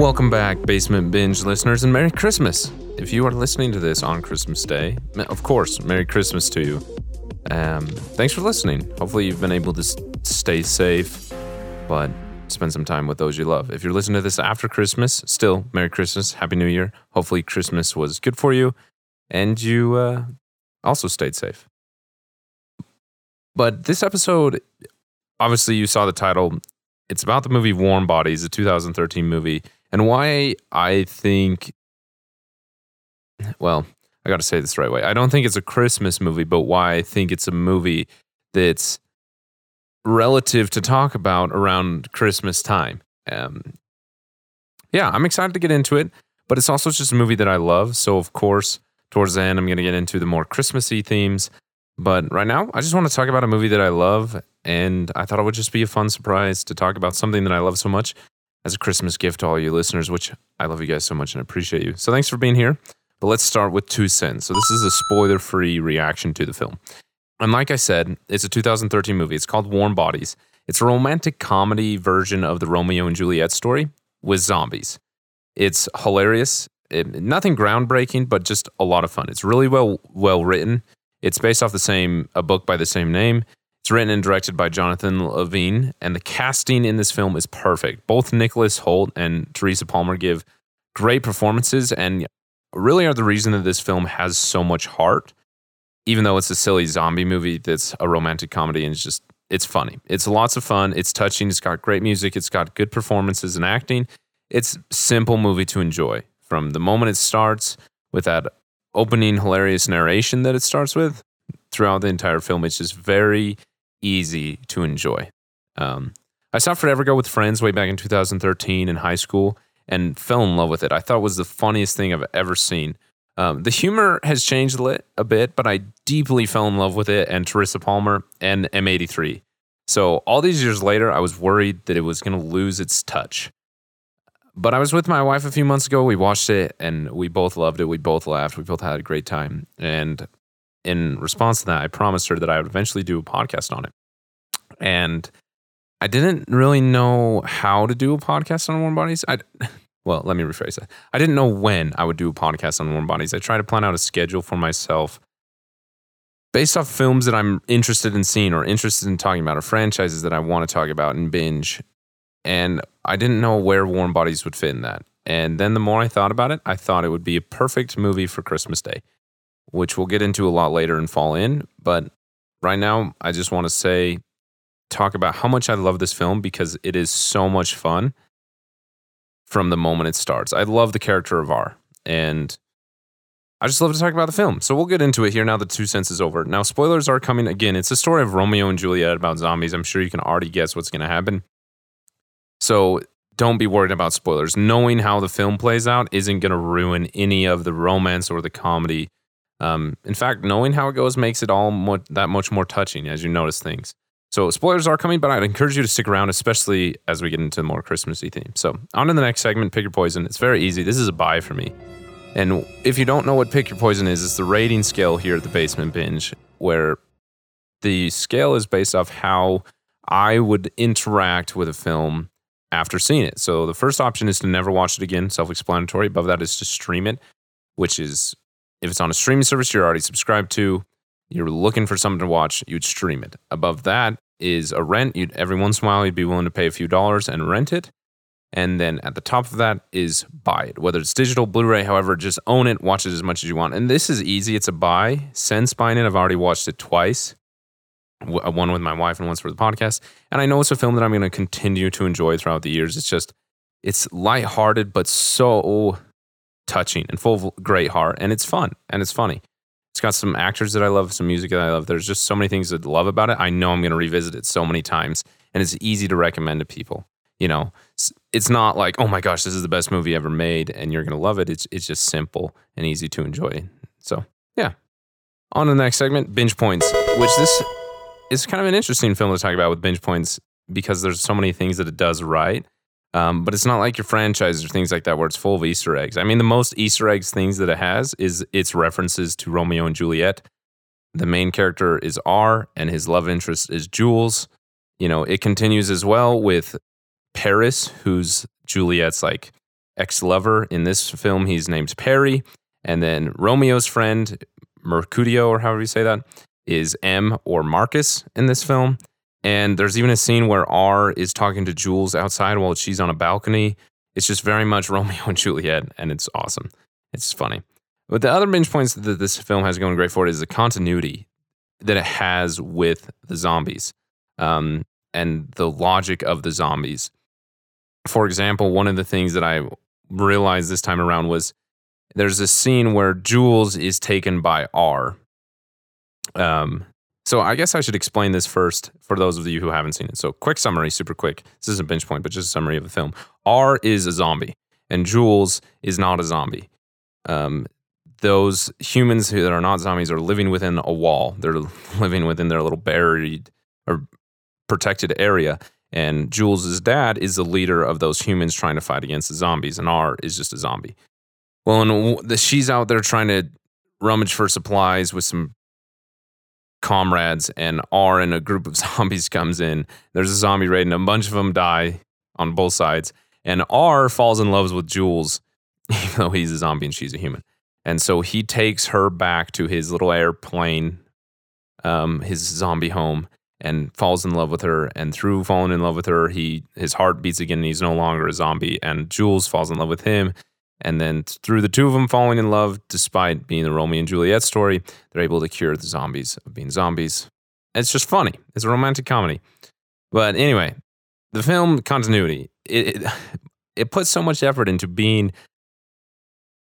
Welcome back, Basement Binge listeners, and Merry Christmas. If you are listening to this on Christmas Day, of course, Merry Christmas to you. Um, thanks for listening. Hopefully, you've been able to stay safe, but spend some time with those you love. If you're listening to this after Christmas, still Merry Christmas, Happy New Year. Hopefully, Christmas was good for you, and you uh, also stayed safe. But this episode, obviously, you saw the title. It's about the movie Warm Bodies, a 2013 movie, and why I think, well, I got to say this right way. I don't think it's a Christmas movie, but why I think it's a movie that's relative to talk about around Christmas time. Um, yeah, I'm excited to get into it, but it's also just a movie that I love. So, of course, towards the end, I'm going to get into the more Christmassy themes. But right now, I just want to talk about a movie that I love. And I thought it would just be a fun surprise to talk about something that I love so much as a Christmas gift to all you listeners, which I love you guys so much and appreciate you. So, thanks for being here. But let's start with two cents. So, this is a spoiler free reaction to the film. And like I said, it's a 2013 movie. It's called Warm Bodies. It's a romantic comedy version of the Romeo and Juliet story with zombies. It's hilarious. It, nothing groundbreaking, but just a lot of fun. It's really well well written. It's based off the same a book by the same name. Written and directed by Jonathan Levine, and the casting in this film is perfect. Both Nicholas Hoult and Teresa Palmer give great performances and really are the reason that this film has so much heart even though it's a silly zombie movie that's a romantic comedy and it's just it's funny. It's lots of fun. It's touching. It's got great music. It's got good performances and acting. It's simple movie to enjoy from the moment it starts with that opening hilarious narration that it starts with throughout the entire film. It's just very easy to enjoy. Um, I saw Forever Go with friends way back in 2013 in high school and fell in love with it. I thought it was the funniest thing I've ever seen. Um, the humor has changed a, a bit, but I deeply fell in love with it and Teresa Palmer and M83. So all these years later, I was worried that it was going to lose its touch. But I was with my wife a few months ago. We watched it and we both loved it. We both laughed. We both had a great time. And in response to that, I promised her that I would eventually do a podcast on it. And I didn't really know how to do a podcast on warm bodies. I well, let me rephrase that. I didn't know when I would do a podcast on warm bodies. I tried to plan out a schedule for myself based off films that I'm interested in seeing or interested in talking about or franchises that I want to talk about and binge. And I didn't know where Warm Bodies would fit in that. And then the more I thought about it, I thought it would be a perfect movie for Christmas Day, which we'll get into a lot later and fall in. But right now, I just want to say, talk about how much I love this film because it is so much fun from the moment it starts. I love the character of R, and I just love to talk about the film. So we'll get into it here now. The two cents is over. Now, spoilers are coming again. It's a story of Romeo and Juliet about zombies. I'm sure you can already guess what's going to happen. So don't be worried about spoilers. Knowing how the film plays out isn't going to ruin any of the romance or the comedy. Um, in fact, knowing how it goes makes it all mo- that much more touching as you notice things. So spoilers are coming, but I'd encourage you to stick around, especially as we get into the more Christmassy theme. So on to the next segment, pick your poison. It's very easy. This is a buy for me. And if you don't know what pick your poison is, it's the rating scale here at the Basement Binge, where the scale is based off how I would interact with a film after seeing it. So the first option is to never watch it again, self-explanatory. Above that is to stream it, which is if it's on a streaming service you're already subscribed to, you're looking for something to watch, you'd stream it. Above that is a rent. You'd every once in a while you'd be willing to pay a few dollars and rent it. And then at the top of that is buy it, whether it's digital, Blu-ray, however, just own it, watch it as much as you want. And this is easy. It's a buy. Since buying it, I've already watched it twice. uh, One with my wife and once for the podcast. And I know it's a film that I'm going to continue to enjoy throughout the years. It's just, it's lighthearted, but so touching and full of great heart. And it's fun and it's funny. It's got some actors that I love, some music that I love. There's just so many things to love about it. I know I'm going to revisit it so many times, and it's easy to recommend to people. You know, it's not like, oh my gosh, this is the best movie ever made, and you're going to love it. It's it's just simple and easy to enjoy. So yeah. On to the next segment, binge points, which this is kind of an interesting film to talk about with binge points because there's so many things that it does right. Um, but it's not like your franchise or things like that where it's full of Easter eggs. I mean, the most Easter eggs things that it has is its references to Romeo and Juliet. The main character is R, and his love interest is Jules. You know, it continues as well with Paris, who's Juliet's like ex lover. In this film, he's named Perry. And then Romeo's friend, Mercutio, or however you say that, is M or Marcus in this film. And there's even a scene where R is talking to Jules outside while she's on a balcony. It's just very much Romeo and Juliet, and it's awesome. It's funny. But the other binge points that this film has going great for it is the continuity that it has with the zombies um, and the logic of the zombies. For example, one of the things that I realized this time around was there's a scene where Jules is taken by R. Um, so I guess I should explain this first for those of you who haven't seen it. So quick summary, super quick. This isn't a binge point, but just a summary of the film. R is a zombie, and Jules is not a zombie. Um, those humans who that are not zombies are living within a wall. They're living within their little buried or protected area. And Jules's dad is the leader of those humans trying to fight against the zombies, and R is just a zombie. Well, and she's out there trying to rummage for supplies with some comrades, and R and a group of zombies comes in. There's a zombie raid, and a bunch of them die on both sides. And R falls in love with Jules, even though he's a zombie and she's a human. And so he takes her back to his little airplane, um, his zombie home, and falls in love with her. And through falling in love with her, he his heart beats again and he's no longer a zombie. And Jules falls in love with him. And then through the two of them falling in love, despite being the Romeo and Juliet story, they're able to cure the zombies of being zombies. It's just funny. It's a romantic comedy. But anyway, the film continuity, it, it, it puts so much effort into being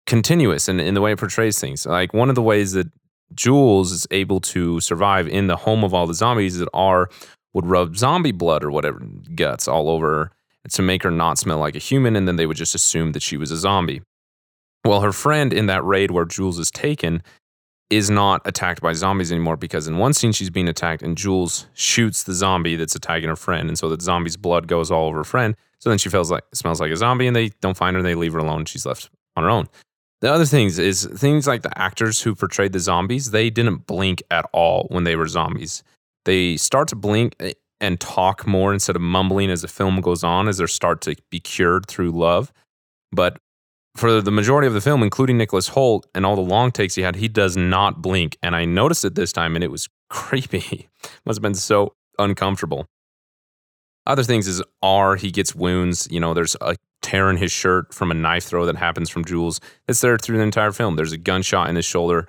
continuous in, in the way it portrays things. Like one of the ways that Jules is able to survive in the home of all the zombies that are would rub zombie blood or whatever guts all over to make her not smell like a human, and then they would just assume that she was a zombie. Well, her friend in that raid where Jules is taken is not attacked by zombies anymore because in one scene she's being attacked and Jules shoots the zombie that's attacking her friend, and so the zombie's blood goes all over her friend. So then she feels like smells like a zombie, and they don't find her. They leave her alone. She's left on her own. The other things is things like the actors who portrayed the zombies, they didn't blink at all when they were zombies. They start to blink eh, and talk more instead of mumbling as the film goes on, as they start to be cured through love. But for the majority of the film, including Nicholas Hoult and all the long takes he had, he does not blink. And I noticed it this time and it was creepy. Must have been so uncomfortable. Other things is R, he gets wounds. You know, there's a tear in his shirt from a knife throw that happens from Jules. It's there through the entire film. There's a gunshot in his shoulder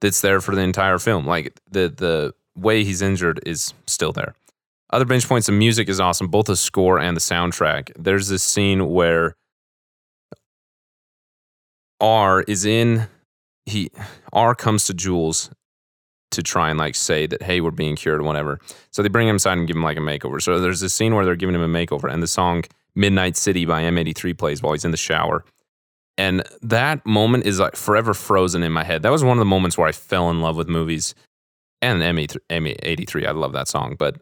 that's there for the entire film. Like the the way he's injured is still there. Other binge points, the music is awesome, both the score and the soundtrack. There's this scene where R is in he R comes to Jules to try and like say that hey we're being cured or whatever. So they bring him inside and give him like a makeover. So there's this scene where they're giving him a makeover and the song Midnight City by M83 plays while he's in the shower. And that moment is like forever frozen in my head. That was one of the moments where I fell in love with movies and M83. I love that song, but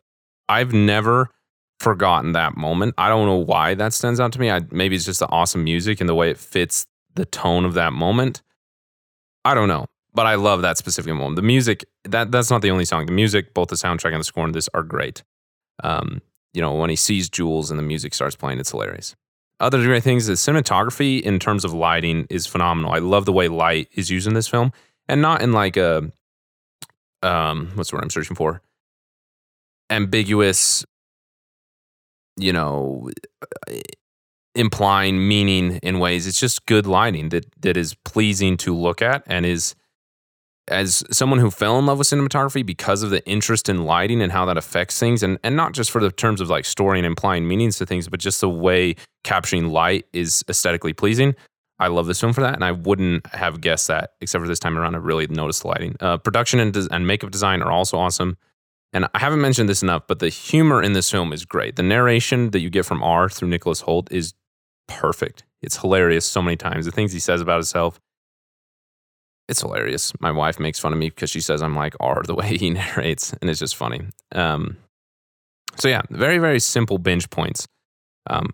I've never forgotten that moment. I don't know why that stands out to me. I, maybe it's just the awesome music and the way it fits the tone of that moment. I don't know, but I love that specific moment. The music that that's not the only song. The music, both the soundtrack and the score in this are great. Um, you know, when he sees Jules and the music starts playing, it's hilarious. Other great things, the cinematography in terms of lighting is phenomenal. I love the way light is used in this film, and not in like a um, what's the word I'm searching for? Ambiguous, you know, implying meaning in ways. It's just good lighting that that is pleasing to look at and is as someone who fell in love with cinematography because of the interest in lighting and how that affects things and, and not just for the terms of like story and implying meanings to things but just the way capturing light is aesthetically pleasing. I love this film for that and i wouldn't have guessed that except for this time around i really noticed the lighting. Uh, production and, des- and makeup design are also awesome and i haven't mentioned this enough but the humor in this film is great the narration that you get from r through nicholas Hoult is perfect it's hilarious so many times the things he says about himself it's hilarious. My wife makes fun of me because she says I'm like R the way he narrates, and it's just funny. Um, so yeah, very very simple binge points. Um,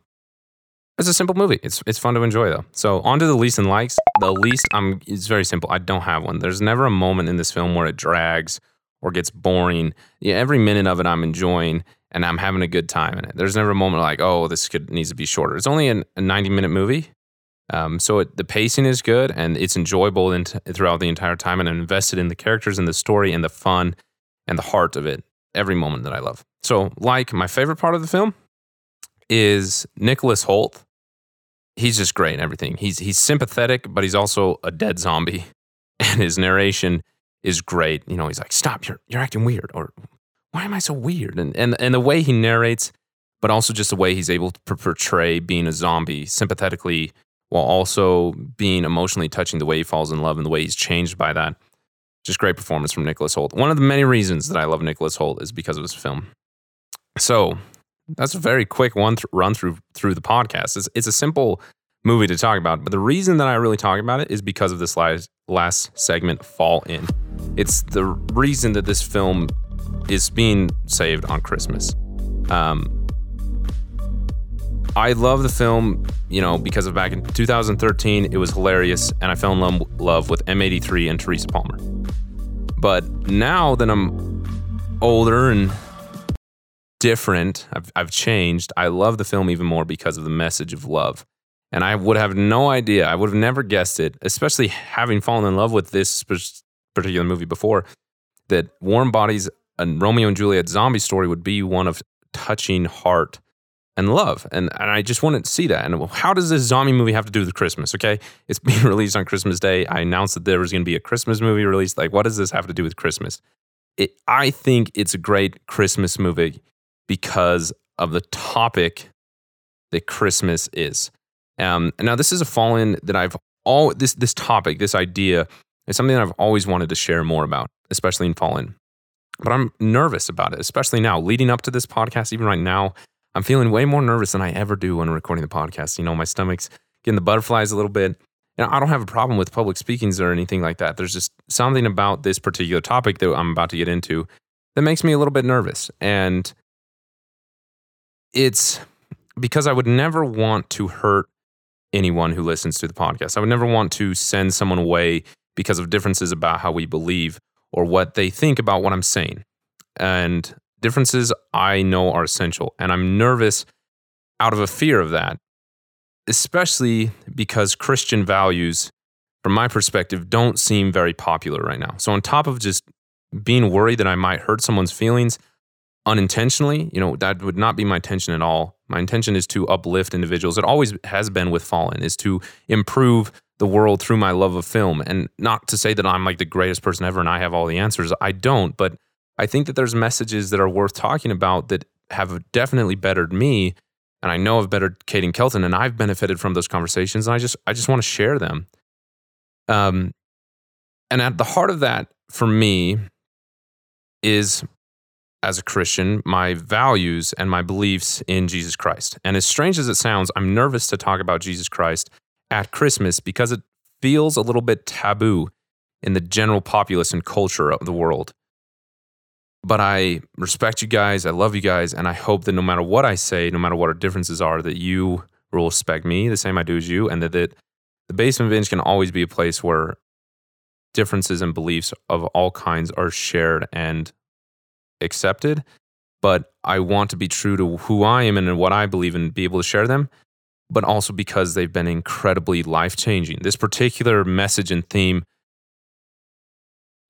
it's a simple movie. It's it's fun to enjoy though. So on to the least and likes. The least I'm it's very simple. I don't have one. There's never a moment in this film where it drags or gets boring. Yeah, every minute of it I'm enjoying and I'm having a good time in it. There's never a moment like, oh, this could needs to be shorter. It's only an, a 90 minute movie, Um, so it, the pacing is good and it's enjoyable in throughout the entire time, and I'm invested in the characters and the story and the fun and the heart of it. Every moment that I love. So, like my favorite part of the film is Nicholas Hoult. He's just great in everything. He's he's sympathetic, but he's also a dead zombie, and his narration is great. You know, he's like, "Stop! You're you're acting weird," or "Why am I so weird?" And and and the way he narrates, but also just the way he's able to portray being a zombie sympathetically while also being emotionally touching the way he falls in love and the way he's changed by that. Just great performance from Nicholas Hoult. One of the many reasons that I love Nicholas Hoult is because of his film. So that's a very quick one th- run through through the podcast. It's, it's a simple movie to talk about, but the reason that I really talk about it is because of this last last segment, Fall In. It's the reason that this film is being saved on Christmas. Um, I love the film, you know, because of back in 2013, it was hilarious, and I fell in love with M83 and Teresa Palmer. But now that I'm older and different, I've, I've changed, I love the film even more because of the message of love. And I would have no idea, I would have never guessed it, especially having fallen in love with this particular movie before, that Warm Bodies and Romeo and Juliet zombie story would be one of touching heart and love. And, and I just wanted to see that. And how does this zombie movie have to do with Christmas? Okay. It's being released on Christmas Day. I announced that there was going to be a Christmas movie released. Like, what does this have to do with Christmas? It, I think it's a great Christmas movie because of the topic that Christmas is. Um, now, this is a fall in that I've all this this topic, this idea is something that I've always wanted to share more about, especially in Fall In. But I'm nervous about it, especially now, leading up to this podcast. Even right now, I'm feeling way more nervous than I ever do when recording the podcast. You know, my stomach's getting the butterflies a little bit. And I don't have a problem with public speakings or anything like that. There's just something about this particular topic that I'm about to get into that makes me a little bit nervous. And it's because I would never want to hurt anyone who listens to the podcast. I would never want to send someone away because of differences about how we believe or what they think about what I'm saying. And differences I know are essential. And I'm nervous out of a fear of that, especially because Christian values, from my perspective, don't seem very popular right now. So, on top of just being worried that I might hurt someone's feelings unintentionally, you know, that would not be my intention at all. My intention is to uplift individuals. It always has been with Fallen, is to improve the world through my love of film. And not to say that I'm like the greatest person ever and I have all the answers. I don't, but I think that there's messages that are worth talking about that have definitely bettered me. And I know have bettered Kate and Kelton, and I've benefited from those conversations. And I just, I just want to share them. Um, and at the heart of that for me is as a Christian, my values and my beliefs in Jesus Christ. And as strange as it sounds, I'm nervous to talk about Jesus Christ at Christmas because it feels a little bit taboo in the general populace and culture of the world. But I respect you guys. I love you guys. And I hope that no matter what I say, no matter what our differences are, that you will respect me the same I do as you. And that, that the basement binge can always be a place where differences and beliefs of all kinds are shared and accepted. But I want to be true to who I am and what I believe and be able to share them, but also because they've been incredibly life changing. This particular message and theme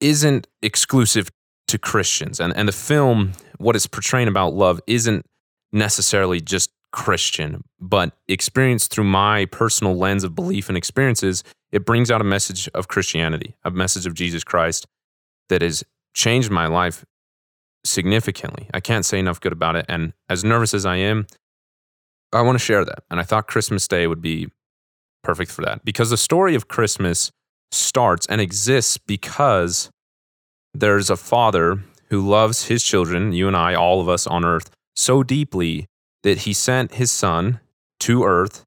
isn't exclusive to Christians. And, and the film, what it's portraying about love, isn't necessarily just Christian, but experienced through my personal lens of belief and experiences, it brings out a message of Christianity, a message of Jesus Christ that has changed my life significantly. I can't say enough good about it. And as nervous as I am, I want to share that. And I thought Christmas Day would be perfect for that because the story of Christmas starts and exists because there's a father who loves his children, you and I, all of us on earth, so deeply that he sent his son to earth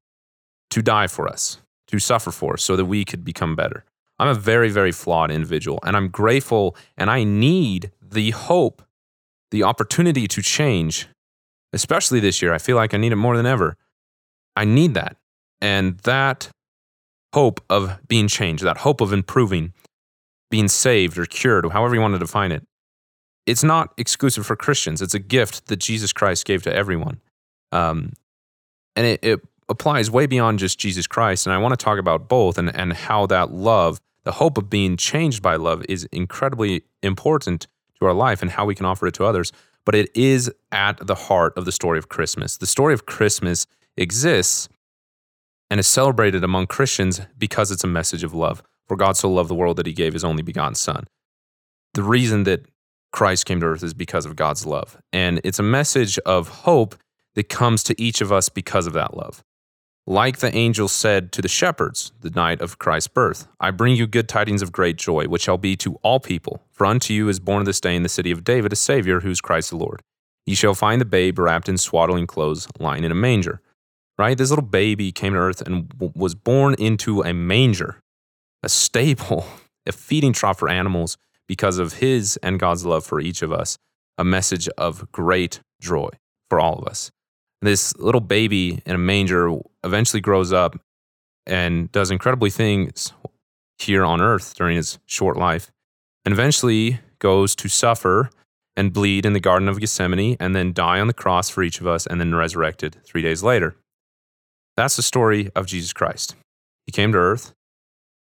to die for us, to suffer for us, so that we could become better. I'm a very, very flawed individual, and I'm grateful and I need the hope, the opportunity to change, especially this year. I feel like I need it more than ever. I need that. And that hope of being changed, that hope of improving, being saved or cured, or however you want to define it, it's not exclusive for Christians. It's a gift that Jesus Christ gave to everyone. Um, and it, it applies way beyond just Jesus Christ. And I want to talk about both and, and how that love, the hope of being changed by love, is incredibly important to our life and how we can offer it to others. But it is at the heart of the story of Christmas. The story of Christmas exists and is celebrated among Christians because it's a message of love. For God so loved the world that he gave his only begotten Son. The reason that Christ came to earth is because of God's love. And it's a message of hope that comes to each of us because of that love. Like the angel said to the shepherds the night of Christ's birth, I bring you good tidings of great joy, which shall be to all people. For unto you is born this day in the city of David a Savior, who is Christ the Lord. Ye shall find the babe wrapped in swaddling clothes, lying in a manger. Right? This little baby came to earth and w- was born into a manger, a stable, a feeding trough for animals because of his and God's love for each of us, a message of great joy for all of us this little baby in a manger eventually grows up and does incredibly things here on earth during his short life and eventually goes to suffer and bleed in the garden of gethsemane and then die on the cross for each of us and then resurrected three days later. That's the story of jesus christ. He came to earth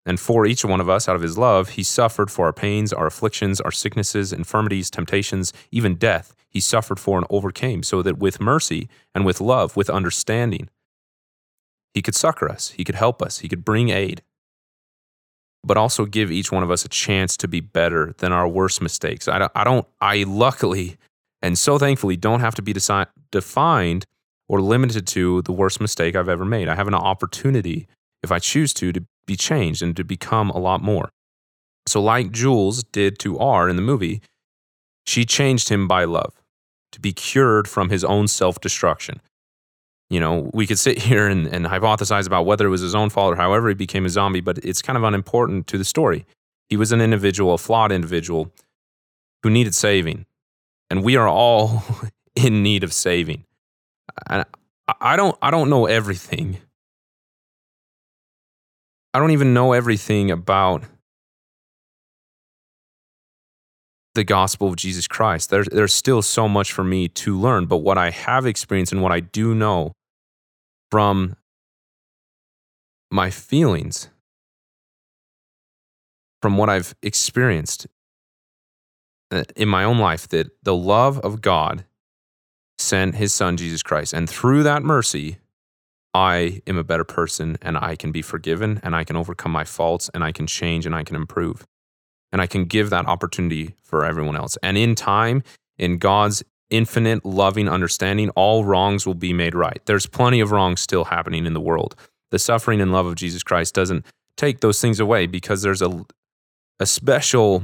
and for each one of us, out of his love, he suffered for our pains, our afflictions, our sicknesses, infirmities, temptations, even death. He suffered for and overcame, so that with mercy and with love, with understanding, he could succor us, he could help us, he could bring aid, but also give each one of us a chance to be better than our worst mistakes. I don't, I, don't, I luckily and so thankfully don't have to be defined or limited to the worst mistake I've ever made. I have an opportunity, if I choose to, to be changed and to become a lot more. So, like Jules did to R in the movie, she changed him by love to be cured from his own self destruction. You know, we could sit here and, and hypothesize about whether it was his own fault or however he became a zombie, but it's kind of unimportant to the story. He was an individual, a flawed individual who needed saving. And we are all in need of saving. I, I, don't, I don't know everything I don't even know everything about the gospel of Jesus Christ. There's, there's still so much for me to learn, but what I have experienced and what I do know from my feelings, from what I've experienced uh, in my own life, that the love of God sent his son, Jesus Christ. And through that mercy, I am a better person and I can be forgiven and I can overcome my faults and I can change and I can improve. And I can give that opportunity for everyone else. And in time, in God's infinite loving understanding, all wrongs will be made right. There's plenty of wrongs still happening in the world. The suffering and love of Jesus Christ doesn't take those things away because there's a, a special,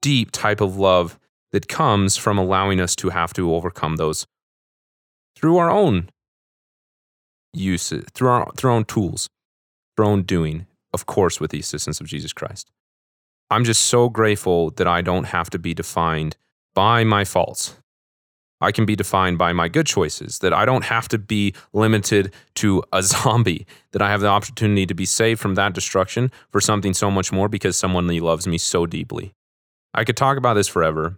deep type of love that comes from allowing us to have to overcome those through our own use through our, through our own tools, through our own doing, of course, with the assistance of Jesus Christ. I'm just so grateful that I don't have to be defined by my faults. I can be defined by my good choices, that I don't have to be limited to a zombie, that I have the opportunity to be saved from that destruction for something so much more because someone loves me so deeply. I could talk about this forever,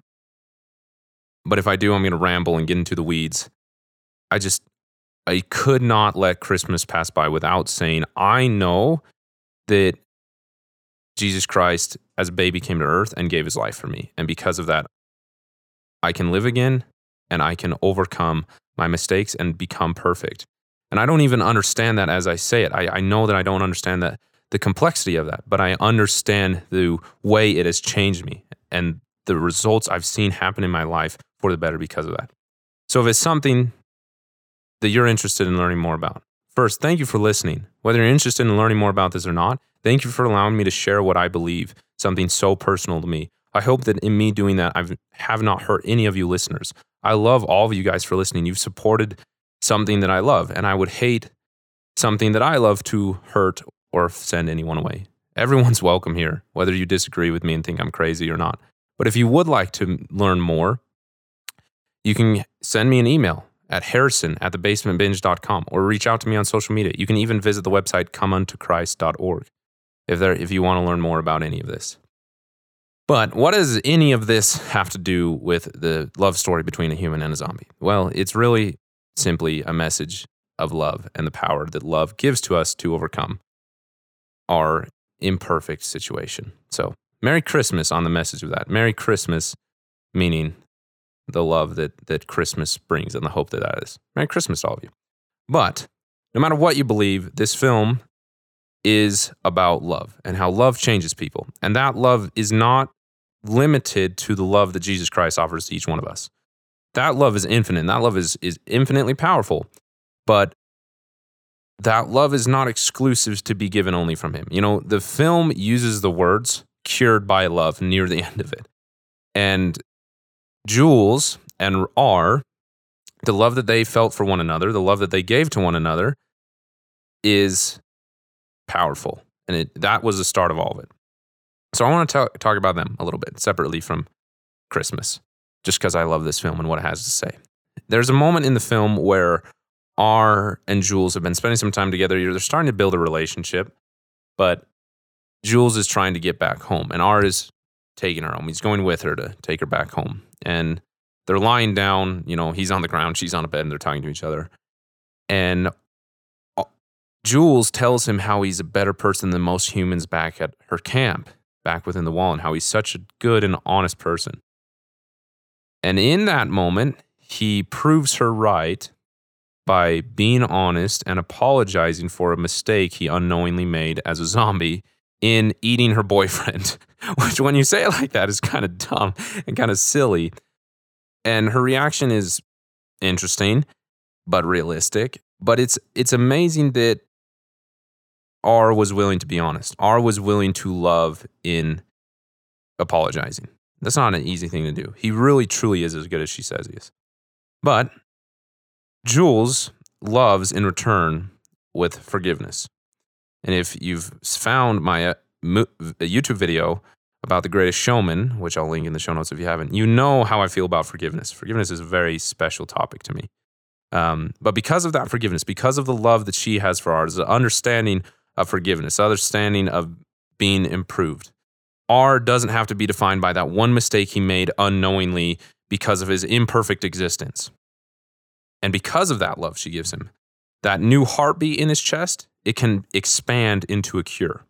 but if I do, I'm going to ramble and get into the weeds. I just, I could not let Christmas pass by without saying, I know that Jesus Christ as a baby came to earth and gave his life for me. And because of that, I can live again and I can overcome my mistakes and become perfect. And I don't even understand that as I say it. I, I know that I don't understand that the complexity of that, but I understand the way it has changed me and the results I've seen happen in my life for the better because of that. So if it's something that you're interested in learning more about. First, thank you for listening. Whether you're interested in learning more about this or not, thank you for allowing me to share what I believe, something so personal to me. I hope that in me doing that, I have not hurt any of you listeners. I love all of you guys for listening. You've supported something that I love, and I would hate something that I love to hurt or send anyone away. Everyone's welcome here, whether you disagree with me and think I'm crazy or not. But if you would like to learn more, you can send me an email at harrison at thebasementbinge.com or reach out to me on social media. You can even visit the website comeuntoChrist.org if, there, if you want to learn more about any of this. But what does any of this have to do with the love story between a human and a zombie? Well, it's really simply a message of love and the power that love gives to us to overcome our imperfect situation. So, Merry Christmas on the message of that. Merry Christmas, meaning the love that, that Christmas brings and the hope that that is. Merry Christmas to all of you. But no matter what you believe, this film is about love and how love changes people. And that love is not limited to the love that Jesus Christ offers to each one of us. That love is infinite. That love is, is infinitely powerful. But that love is not exclusive to be given only from him. You know, the film uses the words cured by love near the end of it. And Jules and R, the love that they felt for one another, the love that they gave to one another, is powerful. And it, that was the start of all of it. So I want to talk, talk about them a little bit separately from Christmas, just because I love this film and what it has to say. There's a moment in the film where R and Jules have been spending some time together. They're starting to build a relationship, but Jules is trying to get back home, and R is taking her home. He's going with her to take her back home. And they're lying down, you know, he's on the ground, she's on a bed, and they're talking to each other. And uh, Jules tells him how he's a better person than most humans back at her camp, back within the wall, and how he's such a good and honest person. And in that moment, he proves her right by being honest and apologizing for a mistake he unknowingly made as a zombie in eating her boyfriend, which, when you say it like that, is kind of dumb and kind of silly. And her reaction is interesting, but realistic. But it's it's amazing that R was willing to be honest. R was willing to love in apologizing. That's not an easy thing to do. He really truly is as good as she says he is. But Jules loves in return with forgiveness. And if you've found my uh, YouTube video about the greatest showman, which I'll link in the show notes if you haven't, you know how I feel about forgiveness. Forgiveness is a very special topic to me. Um, but because of that forgiveness, because of the love that she has for ours, the understanding of forgiveness, understanding of being improved, R doesn't have to be defined by that one mistake he made unknowingly because of his imperfect existence. And because of that love she gives him, that new heartbeat in his chest, it can expand into a cure,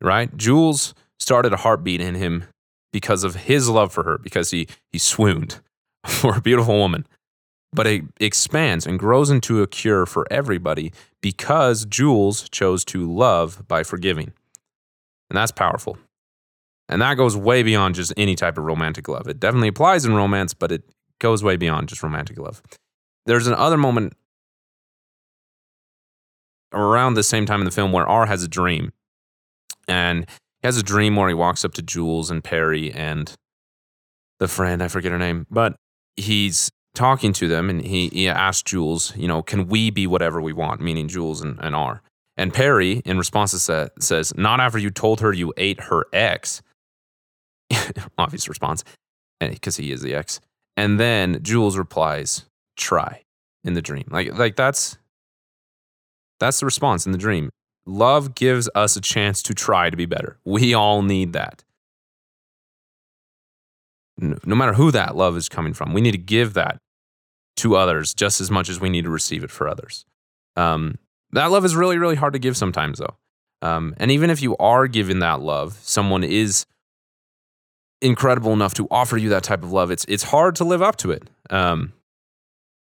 right? Jules started a heartbeat in him because of his love for her, because he, he swooned for a beautiful woman. But it expands and grows into a cure for everybody because Jules chose to love by forgiving. And that's powerful. And that goes way beyond just any type of romantic love. It definitely applies in romance, but it goes way beyond just romantic love. There's another moment around the same time in the film where R has a dream. And he has a dream where he walks up to Jules and Perry and the friend, I forget her name, but he's talking to them and he, he asks Jules, you know, can we be whatever we want, meaning Jules and, and R. And Perry, in response to that, says, not after you told her you ate her ex. Obvious response, eh, because he is the ex. And then Jules replies, try in the dream. Like, like that's that's the response in the dream. Love gives us a chance to try to be better. We all need that. No matter who that love is coming from, we need to give that to others just as much as we need to receive it for others. Um, that love is really, really hard to give sometimes, though. Um, and even if you are given that love, someone is incredible enough to offer you that type of love. It's it's hard to live up to it. Um,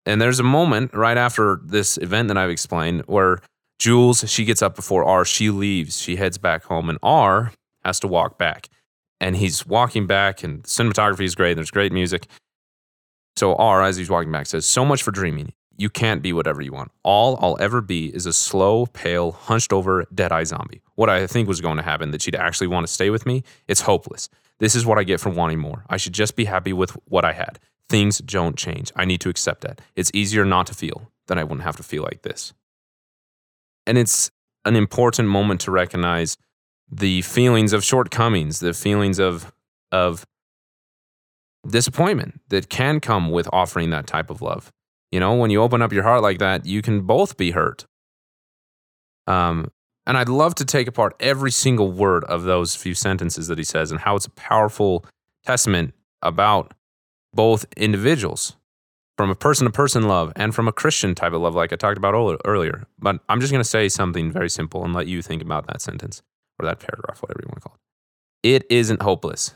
and there's a moment right after this event that I've explained where Jules, she gets up before R, she leaves, she heads back home, and R has to walk back. And he's walking back, and the cinematography is great, and there's great music. So R, as he's walking back, says, So much for dreaming. You can't be whatever you want. All I'll ever be is a slow, pale, hunched over, dead eye zombie. What I think was going to happen, that she'd actually want to stay with me, it's hopeless. This is what I get for wanting more. I should just be happy with what I had. Things don't change. I need to accept that. It's easier not to feel than I wouldn't have to feel like this. And it's an important moment to recognize the feelings of shortcomings, the feelings of, of disappointment that can come with offering that type of love. You know, when you open up your heart like that, you can both be hurt. Um, and I'd love to take apart every single word of those few sentences that he says and how it's a powerful testament about both individuals from a person to person love and from a Christian type of love, like I talked about earlier. But I'm just going to say something very simple and let you think about that sentence or that paragraph, whatever you want to call it. It isn't hopeless.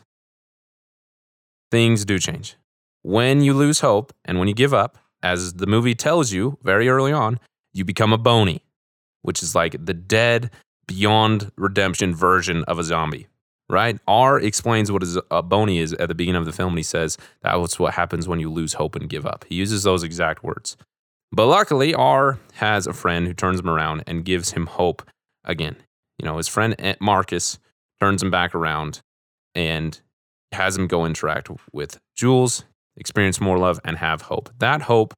Things do change. When you lose hope and when you give up, as the movie tells you very early on, you become a bony, which is like the dead, beyond redemption version of a zombie right? R explains what a bony is at the beginning of the film. And he says that's what happens when you lose hope and give up. He uses those exact words. But luckily, R has a friend who turns him around and gives him hope again. You know, his friend eh, Marcus turns him back around and has him go interact with Jules, experience more love, and have hope. That hope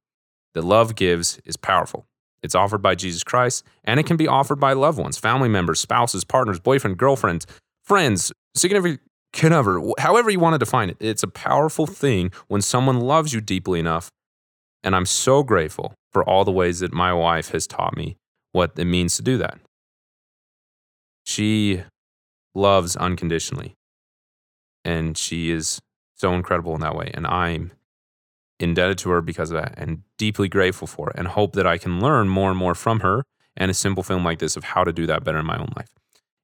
that love gives is powerful. It's offered by Jesus Christ, and it can be offered by loved ones, family members, spouses, partners, boyfriend, girlfriends, friends, significant whatever, however you want to define it. It's a powerful thing when someone loves you deeply enough. And I'm so grateful for all the ways that my wife has taught me what it means to do that. She loves unconditionally. And she is so incredible in that way. And I'm indebted to her because of that and deeply grateful for it and hope that I can learn more and more from her and a simple film like this of how to do that better in my own life.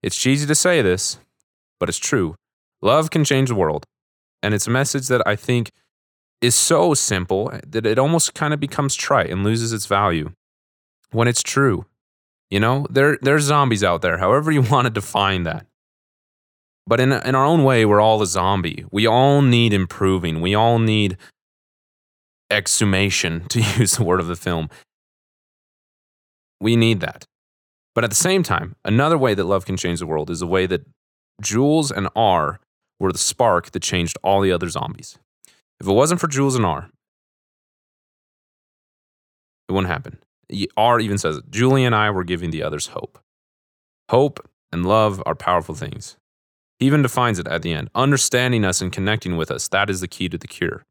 It's cheesy to say this, but it's true. Love can change the world. And it's a message that I think is so simple that it almost kind of becomes trite and loses its value when it's true. You know, there, there's zombies out there, however you want to define that. But in, in our own way, we're all a zombie. We all need improving. We all need exhumation, to use the word of the film. We need that. But at the same time, another way that love can change the world is the way that Jules and R were the spark that changed all the other zombies. If it wasn't for Jules and R, it wouldn't happen. R even says it. Julie and I were giving the others hope. Hope and love are powerful things. He even defines it at the end. Understanding us and connecting with us, that is the key to the cure.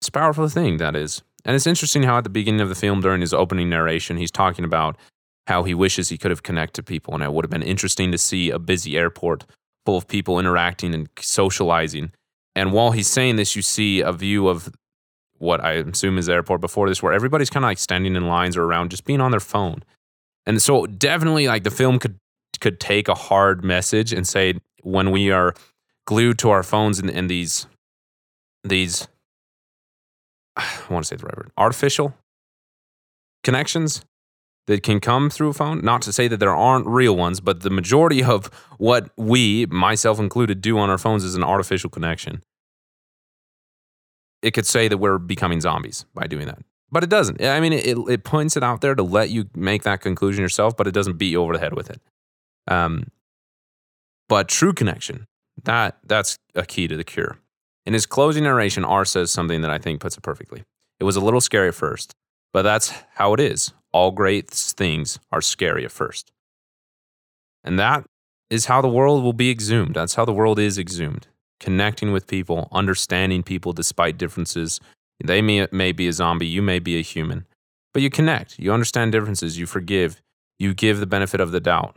It's a powerful thing, that is. And it's interesting how at the beginning of the film, during his opening narration, he's talking about how he wishes he could have connected people. And it would have been interesting to see a busy airport full of people interacting and socializing. And while he's saying this, you see a view of what I assume is the airport before this, where everybody's kind of like standing in lines or around, just being on their phone. And so definitely like the film could could take a hard message and say when we are glued to our phones and, and these these I want to say the right word, artificial connections that can come through a phone. Not to say that there aren't real ones, but the majority of what we, myself included, do on our phones is an artificial connection. It could say that we're becoming zombies by doing that. But it doesn't. I mean, it, it points it out there to let you make that conclusion yourself, but it doesn't beat you over the head with it. Um, but true connection, that that's a key to the cure. In his closing narration, R says something that I think puts it perfectly. It was a little scary at first, but that's how it is all great things are scary at first. And that is how the world will be exhumed. That's how the world is exhumed. Connecting with people, understanding people despite differences. They may, may be a zombie, you may be a human, but you connect. You understand differences, you forgive, you give the benefit of the doubt.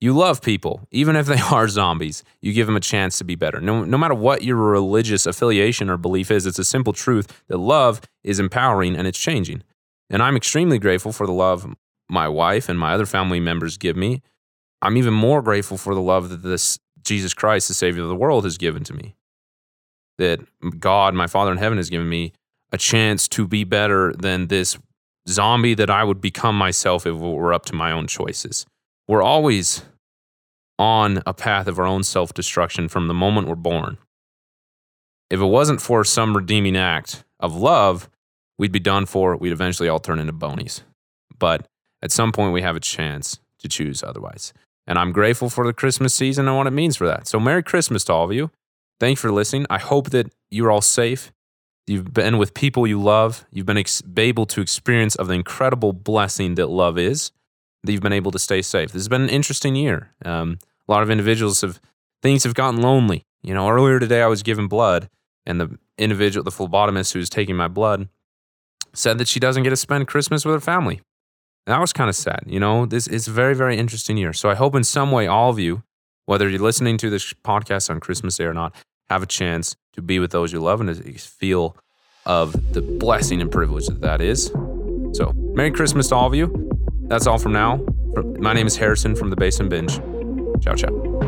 You love people, even if they are zombies. You give them a chance to be better. No, no matter what your religious affiliation or belief is, it's a simple truth that love is empowering and it's changing. And I'm extremely grateful for the love my wife and my other family members give me. I'm even more grateful for the love that this Jesus Christ, the Savior of the world, has given to me. That God, my Father in heaven, has given me a chance to be better than this zombie that I would become myself if it were up to my own choices. We're always on a path of our own self destruction from the moment we're born. If it wasn't for some redeeming act of love, we'd be done for. We'd eventually all turn into bonies. But at some point, we have a chance to choose otherwise. And I'm grateful for the Christmas season and what it means for that. So, Merry Christmas to all of you. Thanks for listening. I hope that you're all safe. You've been with people you love. You've been ex- able to experience of the incredible blessing that love is. That you've been able to stay safe. This has been an interesting year. Um, a lot of individuals have things have gotten lonely. You know, earlier today I was given blood, and the individual, the phlebotomist who was taking my blood, said that she doesn't get to spend Christmas with her family. And that was kind of sad. You know, this is a very, very interesting year. So I hope in some way all of you, whether you're listening to this podcast on Christmas Day or not, have a chance to be with those you love and feel of the blessing and privilege that that is. So, Merry Christmas to all of you. That's all from now. My name is Harrison from the Basement Binge. Ciao, ciao.